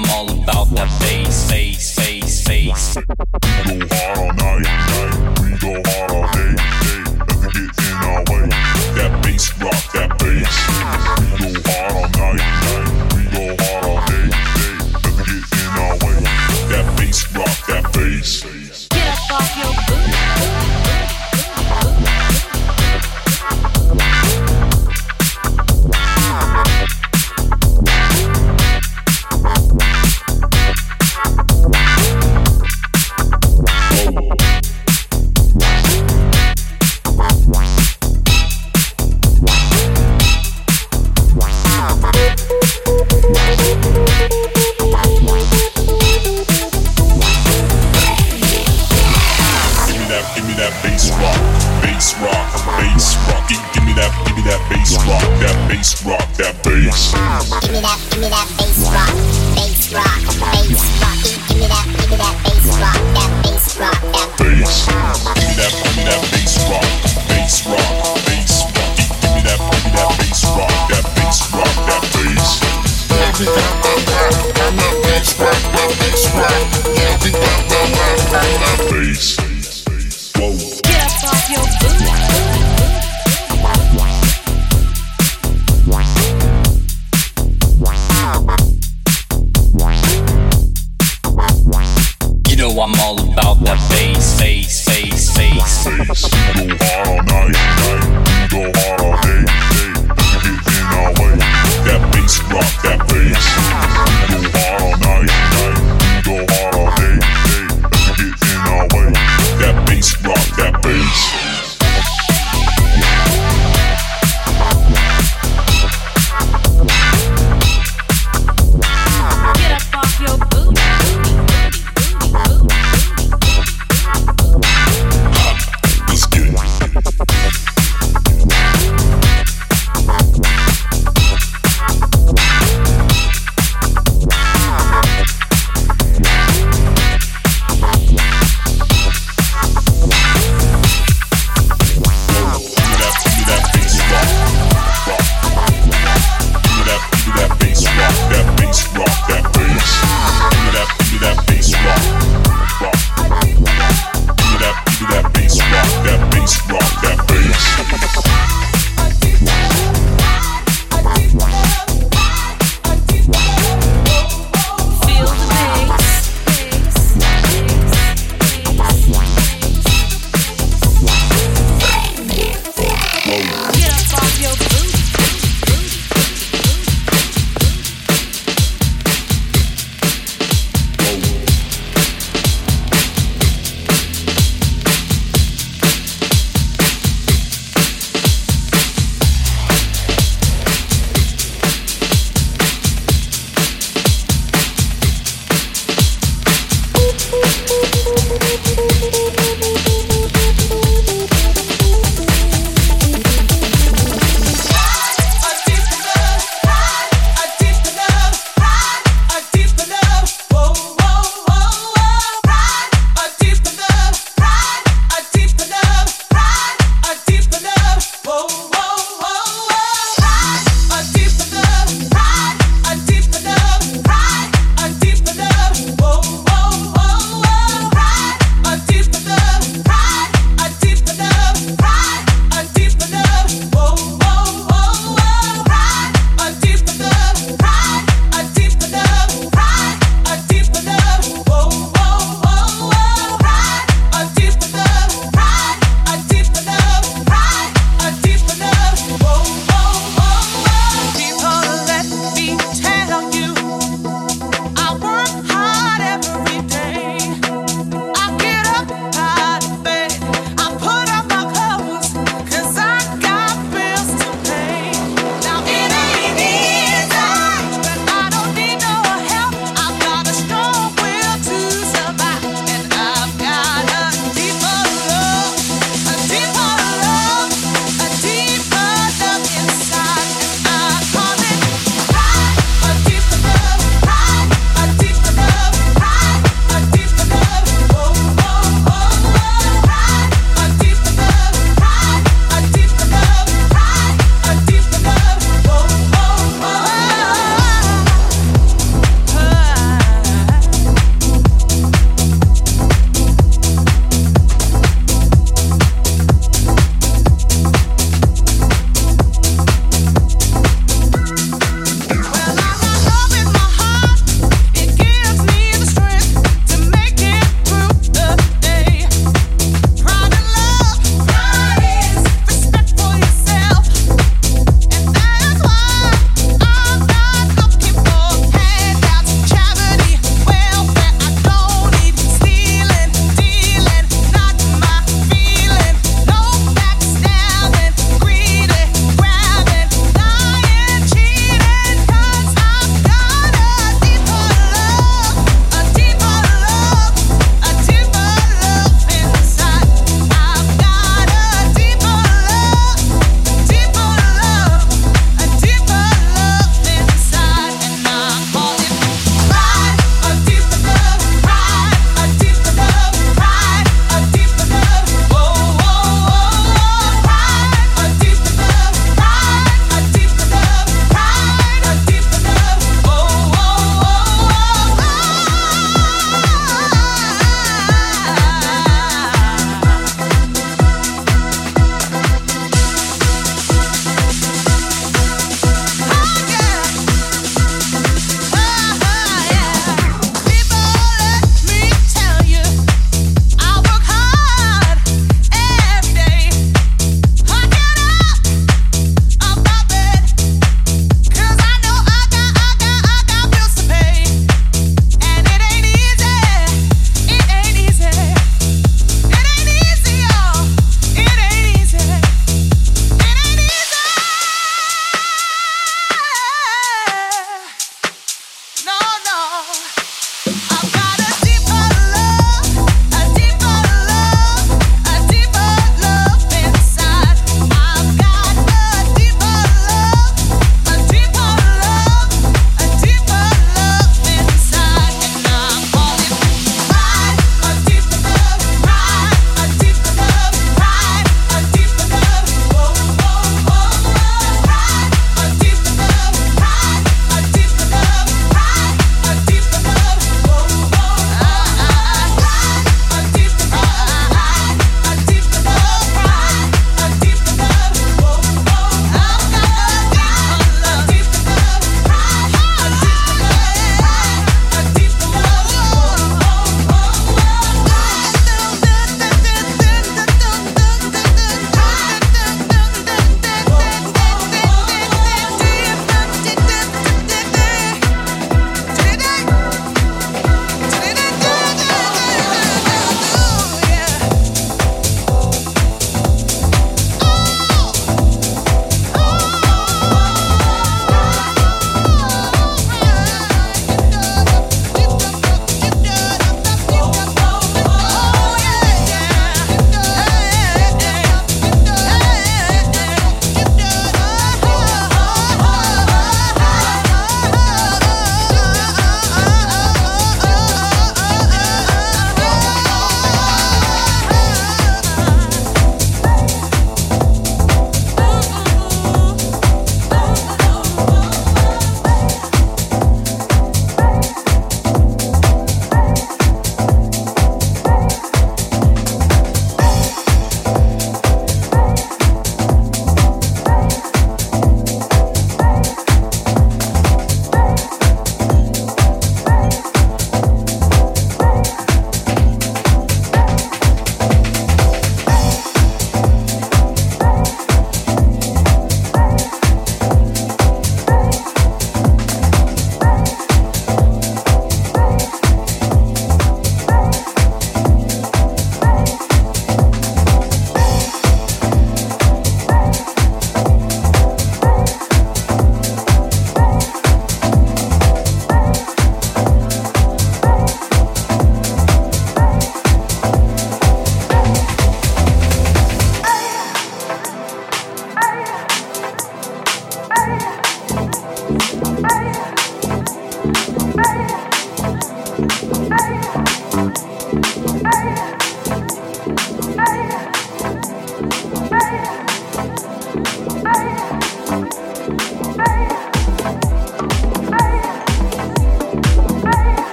I'm all about that bass, bass, bass, bass.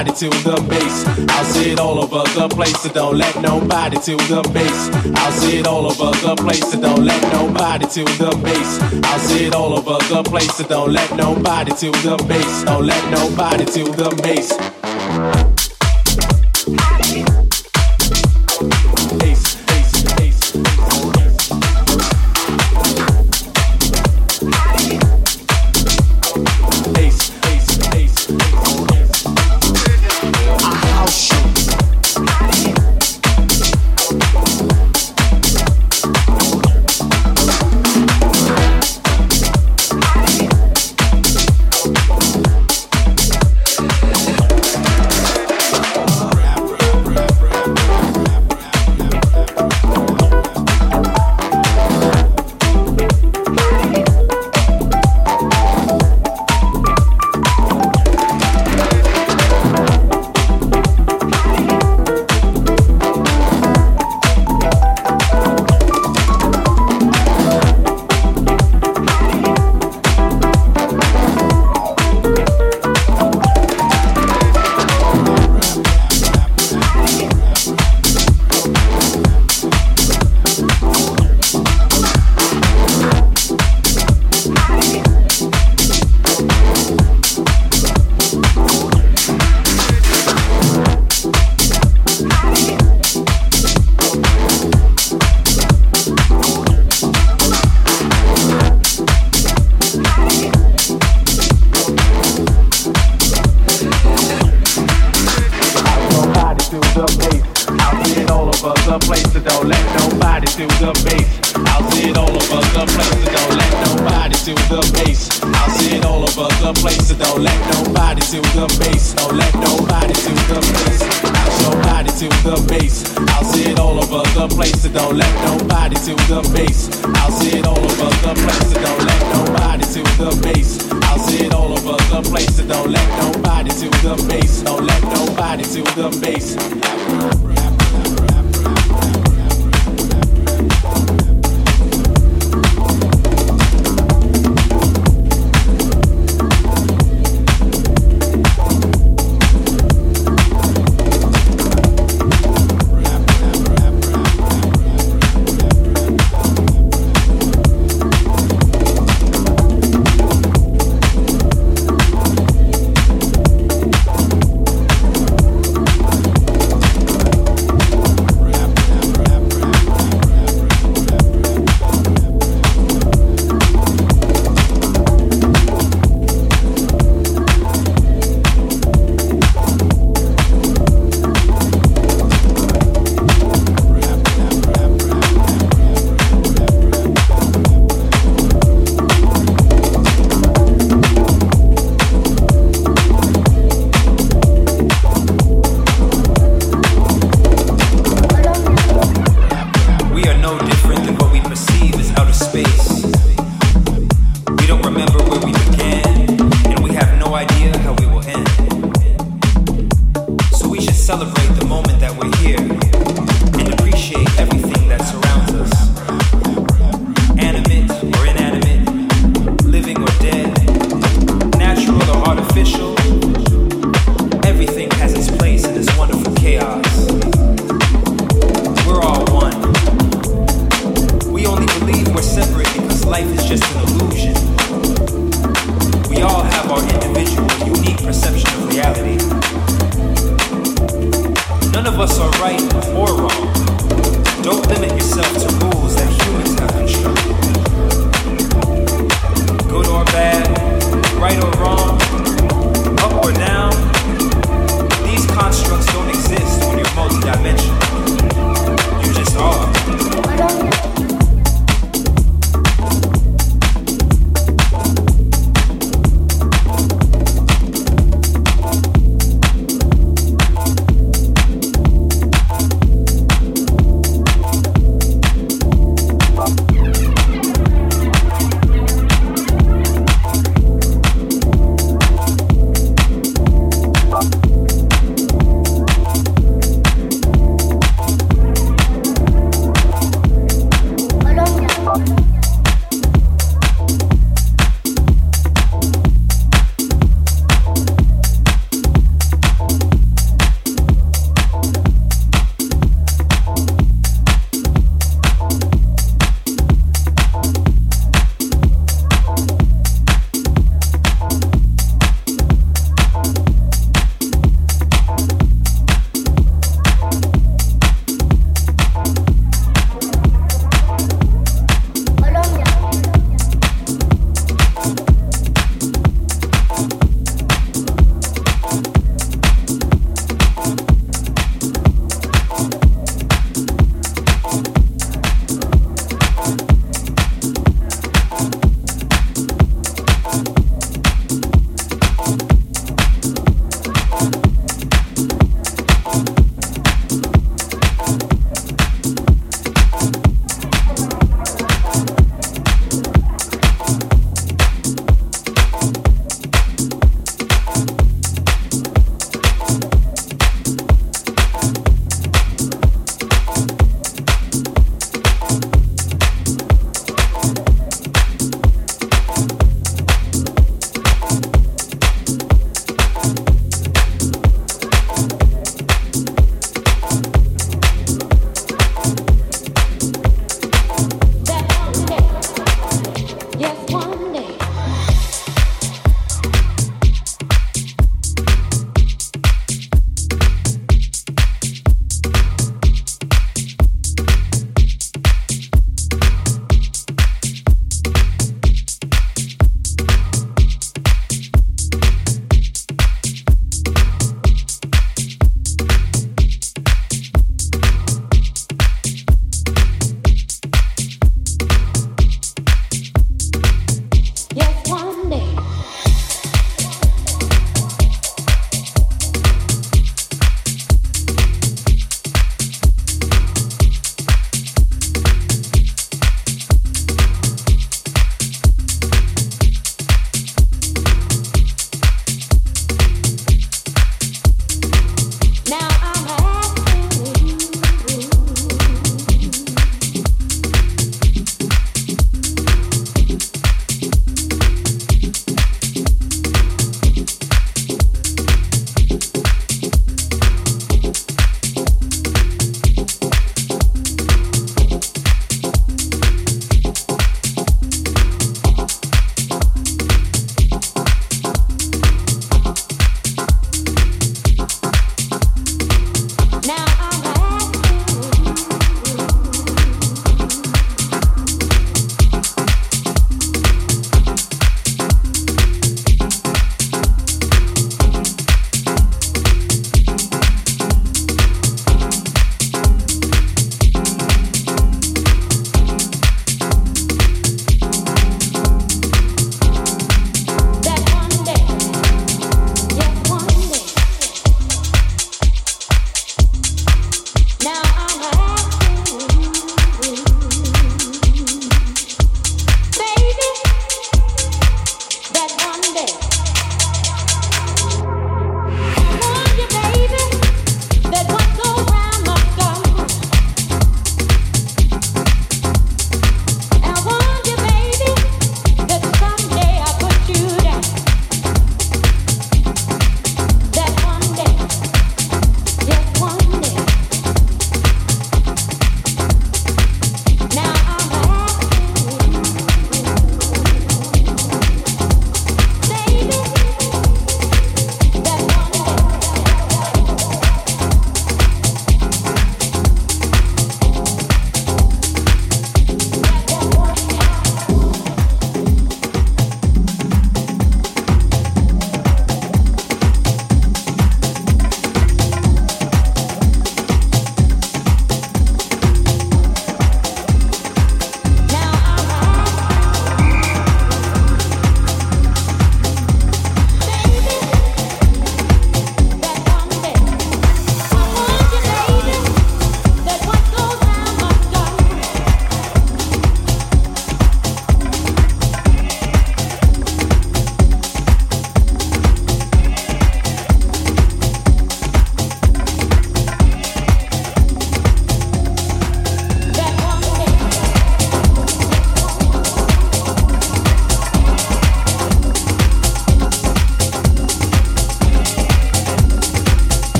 nobody to the base. I'll see it all over the place, So don't let nobody to the base. I'll see it all over the place, So don't let nobody to the base. I'll see it all over the place, So don't let nobody to the base. Don't let nobody to the base. I'll see all of us, a place that don't let nobody choose the base. I'll see it all of us, a place that don't let nobody choose the base. I'll see it all of us, a place that don't let nobody the. Don't let nobody the to the base. I'll see it all of us, a place that don't let nobody the. I'll all of us, a place don't let nobody the base bouncing all over the place. So don't let nobody to the base. Don't let nobody to the base.